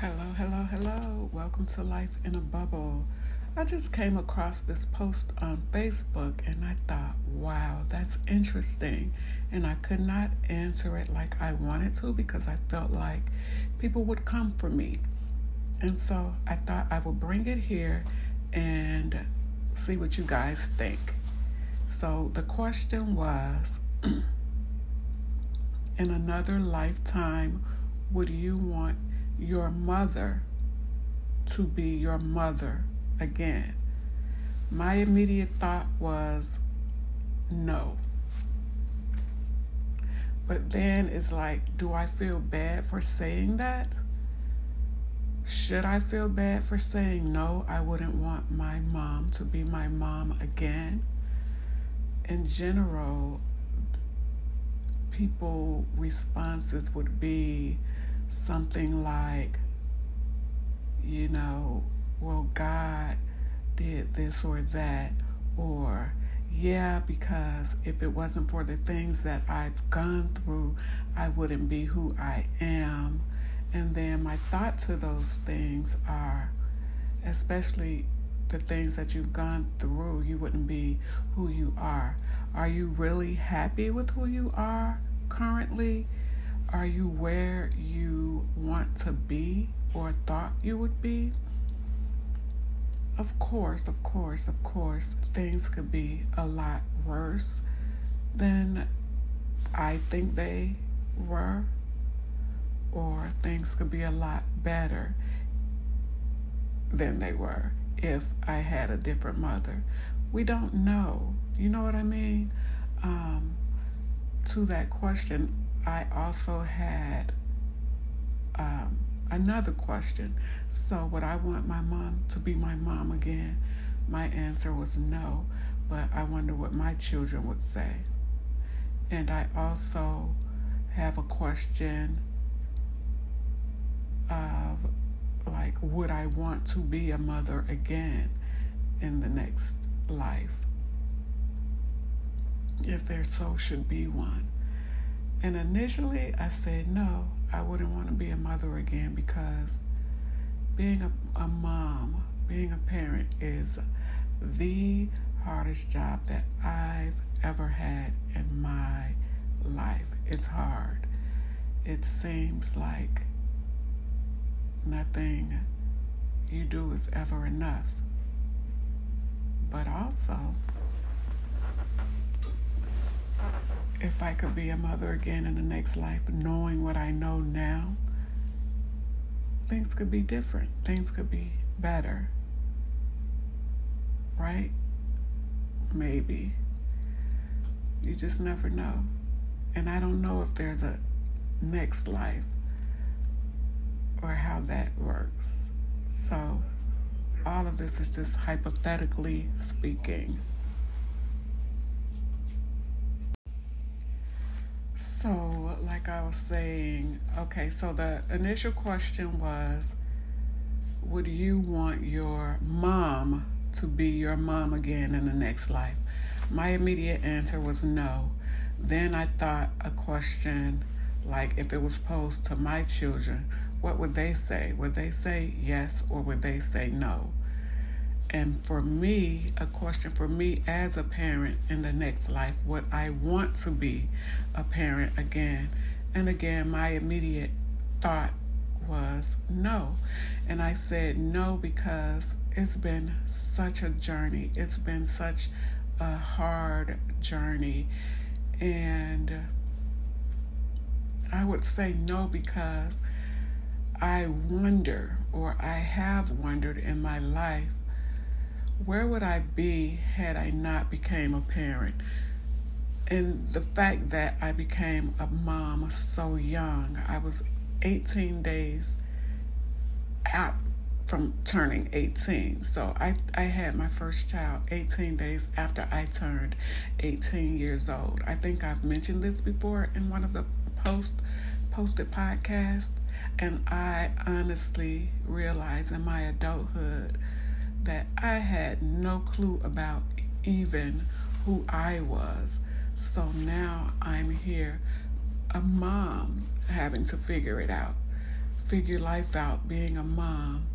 Hello, hello, hello. Welcome to Life in a Bubble. I just came across this post on Facebook and I thought, wow, that's interesting. And I could not answer it like I wanted to because I felt like people would come for me. And so I thought I would bring it here and see what you guys think. So the question was In another lifetime, would you want your mother to be your mother again? My immediate thought was no. But then it's like, do I feel bad for saying that? Should I feel bad for saying no? I wouldn't want my mom to be my mom again. In general, people responses would be something like, you know, well, God did this or that, or yeah, because if it wasn't for the things that I've gone through, I wouldn't be who I am. And then my thought to those things are, especially the things that you've gone through, you wouldn't be who you are. Are you really happy with who you are currently? Are you where you want to be or thought you would be? Of course, of course, of course, things could be a lot worse than I think they were, or things could be a lot better than they were if I had a different mother. We don't know. You know what I mean? Um, to that question, I also had um, another question. So, would I want my mom to be my mom again? My answer was no, but I wonder what my children would say. And I also have a question of like, would I want to be a mother again in the next life? If there so should be one. And initially, I said no, I wouldn't want to be a mother again because being a, a mom, being a parent is the hardest job that I've ever had in my life. It's hard. It seems like nothing you do is ever enough. But also, if I could be a mother again in the next life, knowing what I know now, things could be different. Things could be better. Right? Maybe. You just never know. And I don't know if there's a next life or how that works. So, all of this is just hypothetically speaking. So, like I was saying, okay, so the initial question was Would you want your mom to be your mom again in the next life? My immediate answer was no. Then I thought a question like if it was posed to my children, what would they say? Would they say yes or would they say no? And for me, a question for me as a parent in the next life, would I want to be a parent again? And again, my immediate thought was no. And I said no because it's been such a journey. It's been such a hard journey. And I would say no because I wonder, or I have wondered in my life, where would I be had I not became a parent? And the fact that I became a mom so young, I was 18 days out from turning 18. So I, I had my first child 18 days after I turned 18 years old. I think I've mentioned this before in one of the post posted podcasts. And I honestly realized in my adulthood that I had no clue about even who I was. So now I'm here, a mom, having to figure it out, figure life out being a mom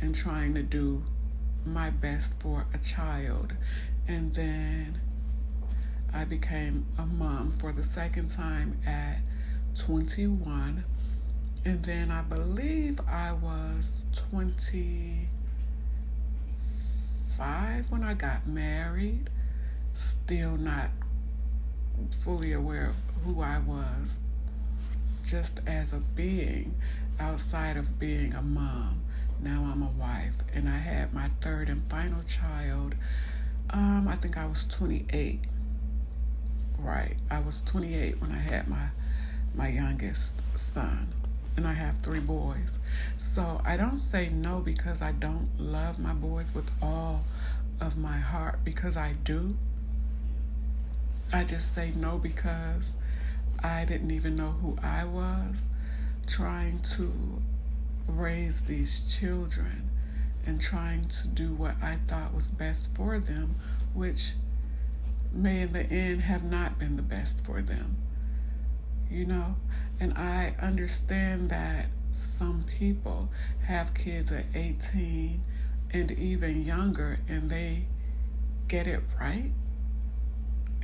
and trying to do my best for a child. And then I became a mom for the second time at 21. And then I believe I was 25 when I got married. Still not fully aware of who I was just as a being outside of being a mom. Now I'm a wife, and I had my third and final child. Um, I think I was 28. Right, I was 28 when I had my my youngest son, and I have three boys. So I don't say no because I don't love my boys with all of my heart because I do. I just say no because I didn't even know who I was trying to raise these children and trying to do what I thought was best for them, which may in the end have not been the best for them. You know, and I understand that some people have kids at 18 and even younger and they get it right.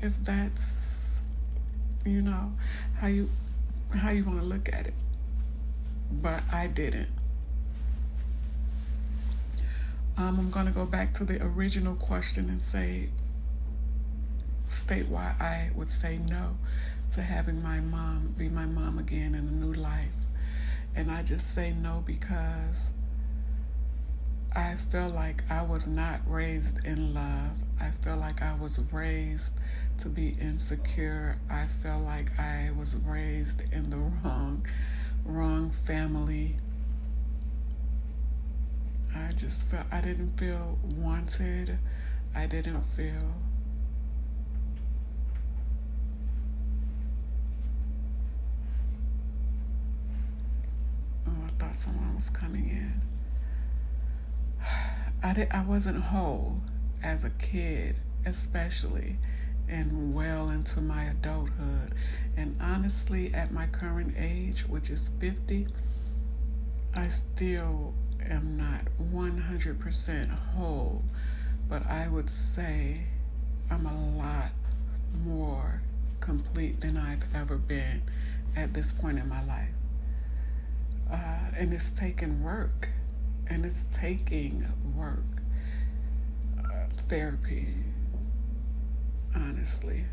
If that's you know how you how you want to look at it but I didn't. Um, I'm going to go back to the original question and say, state why I would say no to having my mom be my mom again in a new life. And I just say no because I feel like I was not raised in love. I feel like I was raised to be insecure. I felt like I was raised in the wrong wrong family. I just felt I didn't feel wanted. I didn't feel Oh, I thought someone was coming in. I did I wasn't whole as a kid, especially and well into my adulthood. And honestly, at my current age, which is 50, I still am not 100% whole, but I would say I'm a lot more complete than I've ever been at this point in my life. Uh, and it's taking work, and it's taking work, uh, therapy, honestly.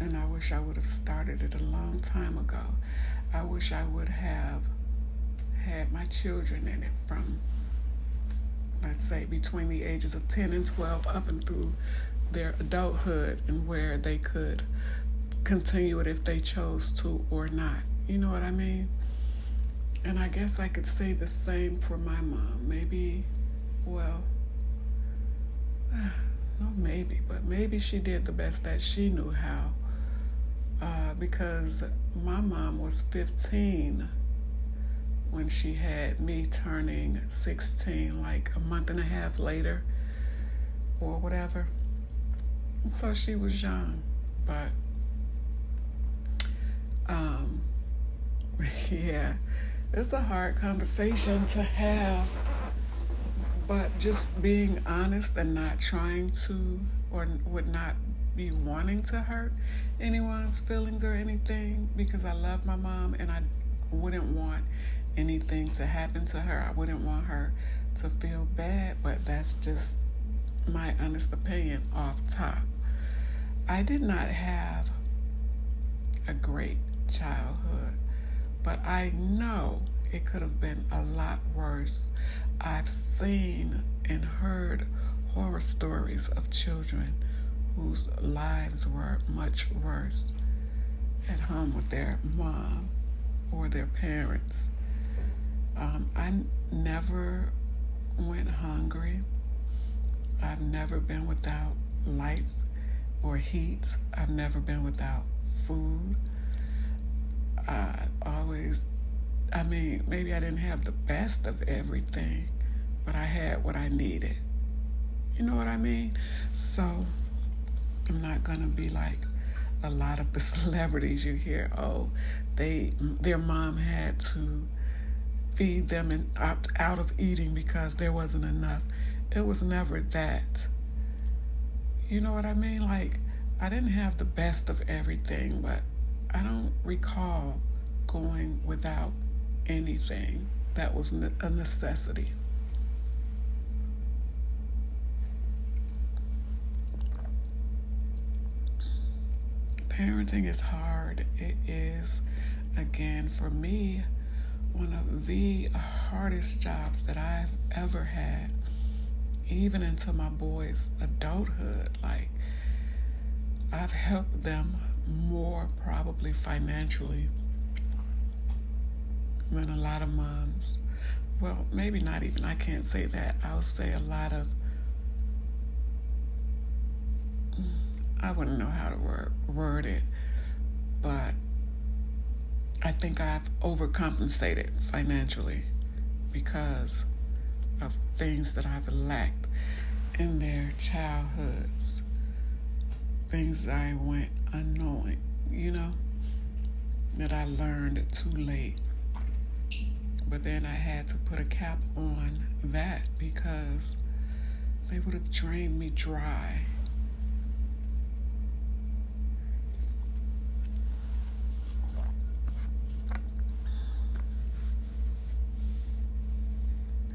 And I wish I would have started it a long time ago. I wish I would have had my children in it from, let's say, between the ages of 10 and 12 up and through their adulthood and where they could continue it if they chose to or not. You know what I mean? And I guess I could say the same for my mom. Maybe, well, no, maybe, but maybe she did the best that she knew how. Uh, because my mom was 15 when she had me turning 16, like a month and a half later, or whatever. So she was young, but um, yeah, it's a hard conversation to have but just being honest and not trying to or would not be wanting to hurt anyone's feelings or anything because I love my mom and I wouldn't want anything to happen to her. I wouldn't want her to feel bad, but that's just my honest opinion off top. I did not have a great childhood, but I know it could have been a lot worse. I've seen and heard horror stories of children whose lives were much worse at home with their mom or their parents. Um, I never went hungry. I've never been without lights or heat. I've never been without food. I always I mean, maybe I didn't have the best of everything, but I had what I needed. You know what I mean? So I'm not gonna be like a lot of the celebrities you hear. Oh, they their mom had to feed them and opt out of eating because there wasn't enough. It was never that. You know what I mean? Like, I didn't have the best of everything, but I don't recall going without anything that was a necessity. Parenting is hard. It is, again, for me, one of the hardest jobs that I've ever had, even into my boys' adulthood. Like, I've helped them more probably financially than a lot of moms. Well, maybe not even, I can't say that. I'll say a lot of, I wouldn't know how to word, word it, but I think I've overcompensated financially because of things that I've lacked in their childhoods, things that I went unknowing, you know, that I learned too late. But then I had to put a cap on that because they would have drained me dry.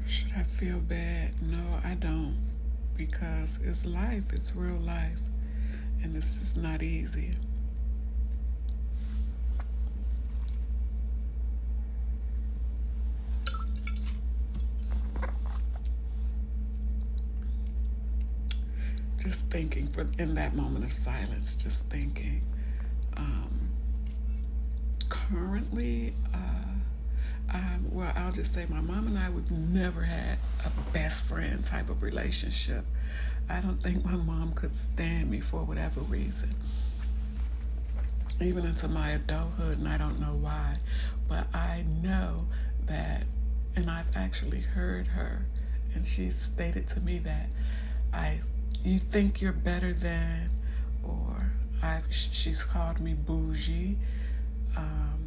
Should I feel bad? No, I don't. Because it's life, it's real life. And it's just not easy. Just thinking for in that moment of silence, just thinking. Um, currently, uh, um, well, I'll just say my mom and I would never had a best friend type of relationship. I don't think my mom could stand me for whatever reason. Even into my adulthood, and I don't know why, but I know that, and I've actually heard her, and she stated to me that I, you think you're better than, or I've, she's called me bougie. Um,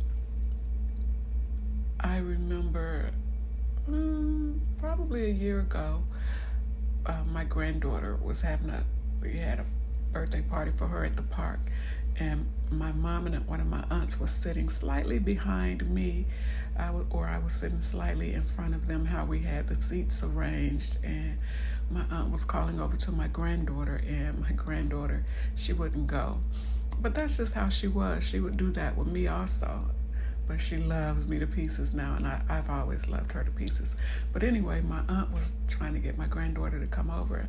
I remember um, probably a year ago, uh, my granddaughter was having a, we had a birthday party for her at the park, and my mom and one of my aunts was sitting slightly behind me, I w- or I was sitting slightly in front of them, how we had the seats arranged, and my aunt was calling over to my granddaughter, and my granddaughter, she wouldn't go. But that's just how she was. She would do that with me also but she loves me to pieces now, and I, have always loved her to pieces. But anyway, my aunt was trying to get my granddaughter to come over.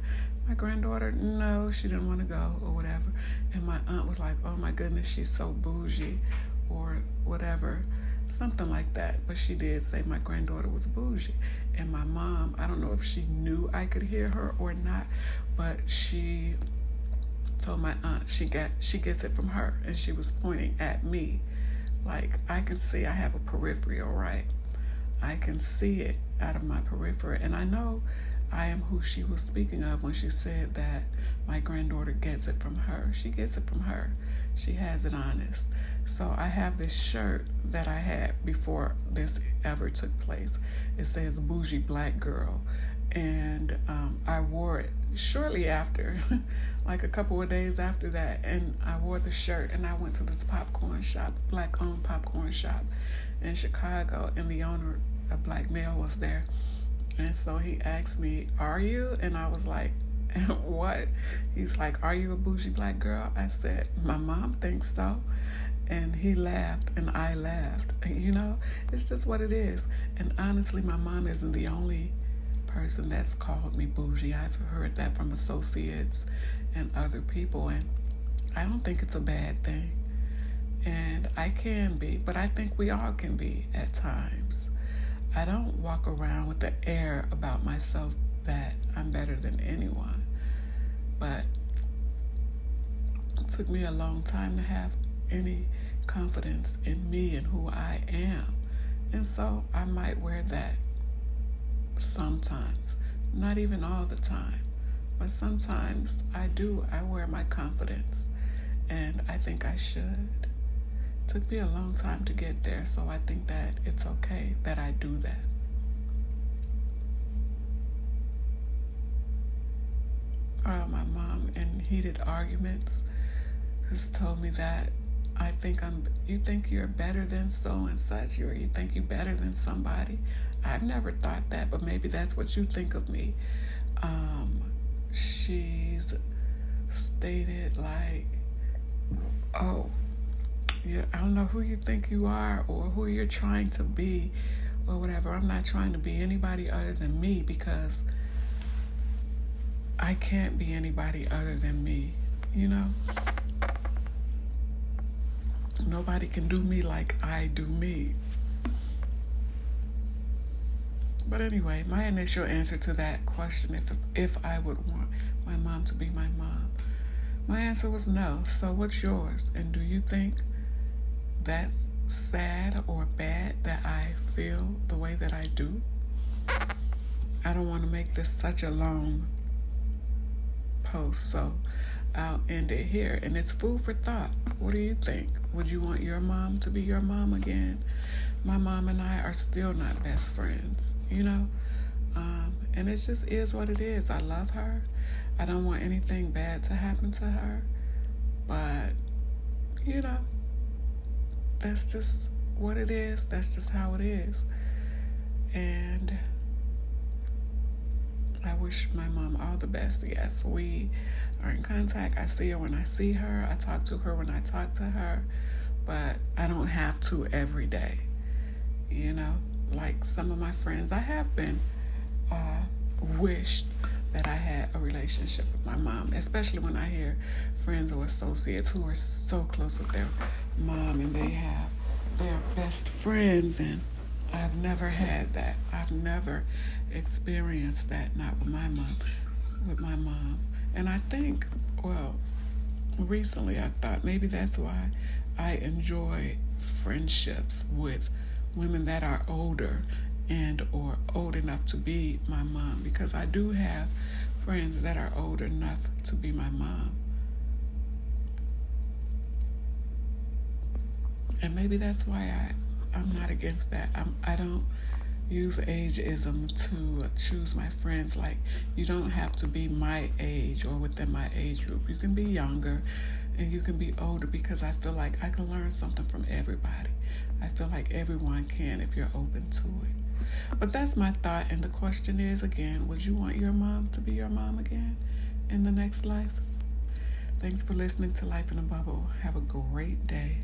My granddaughter, no, she didn't want to go or whatever. And my aunt was like, oh my goodness, she's so bougie or whatever, something like that. But she did say my granddaughter was bougie. And my mom, I don't know if she knew I could hear her or not, but she told my aunt she got she gets it from her and she was pointing at me like I can see I have a peripheral, right? I can see it out of my periphery. And I know I am who she was speaking of when she said that my granddaughter gets it from her. She gets it from her. She has it honest. So I have this shirt that I had before this ever took place. It says bougie black girl. And um, I wore it shortly after, like a couple of days after that, and I wore the shirt and I went to this popcorn shop, black owned popcorn shop in Chicago, and the owner, a black male, was there. And so he asked me, Are you? And I was like, What? He's like, Are you a bougie black girl? I said, My mom thinks so. And he laughed and I laughed. You know, it's just what it is. And honestly, my mom isn't the only person that's called me bougie. I've heard that from associates and other people, and I don't think it's a bad thing. And I can be, but I think we all can be at times. I don't walk around with the air about myself that I'm better than anyone. But it took me a long time to have any confidence in me and who I am. And so I might wear that sometimes, not even all the time, but sometimes I do. I wear my confidence, and I think I should. It took me a long time to get there, so I think that it's okay that I do that. Uh, my mom in heated arguments has told me that I think I'm you think you're better than so and such or you think you're better than somebody. I've never thought that, but maybe that's what you think of me. Um, she's stated like, oh, yeah, I don't know who you think you are or who you're trying to be or whatever. I'm not trying to be anybody other than me because I can't be anybody other than me, you know? Nobody can do me like I do me. But anyway, my initial answer to that question, if if I would want my mom to be my mom, my answer was no. So what's yours? And do you think that's sad or bad that I feel the way that I do? I don't want to make this such a long post, so I'll end it here. And it's food for thought. What do you think? Would you want your mom to be your mom again? My mom and I are still not best friends, you know? Um, and it just is what it is. I love her. I don't want anything bad to happen to her. But, you know, that's just what it is. That's just how it is. And I wish my mom all the best. Yes, we are in contact. I see her when I see her. I talk to her when I talk to her. But I don't have to every day. You know, like some of my friends, I have been uh, wished that I had a relationship with my mom, especially when I hear friends or associates who are so close with their mom and they have their best friends and I've never had that. I've never experienced that, not with my mom, with my mom. And I think, well, recently I thought maybe that's why I enjoy friendships with women that are older and or old enough to be my mom because I do have friends that are old enough to be my mom. And maybe that's why I, I'm not against that. I'm, I don't use ageism to choose my friends. Like, you don't have to be my age or within my age group. You can be younger and you can be older because I feel like I can learn something from everybody. I feel like everyone can if you're open to it. But that's my thought. And the question is again, would you want your mom to be your mom again in the next life? Thanks for listening to Life in a Bubble. Have a great day.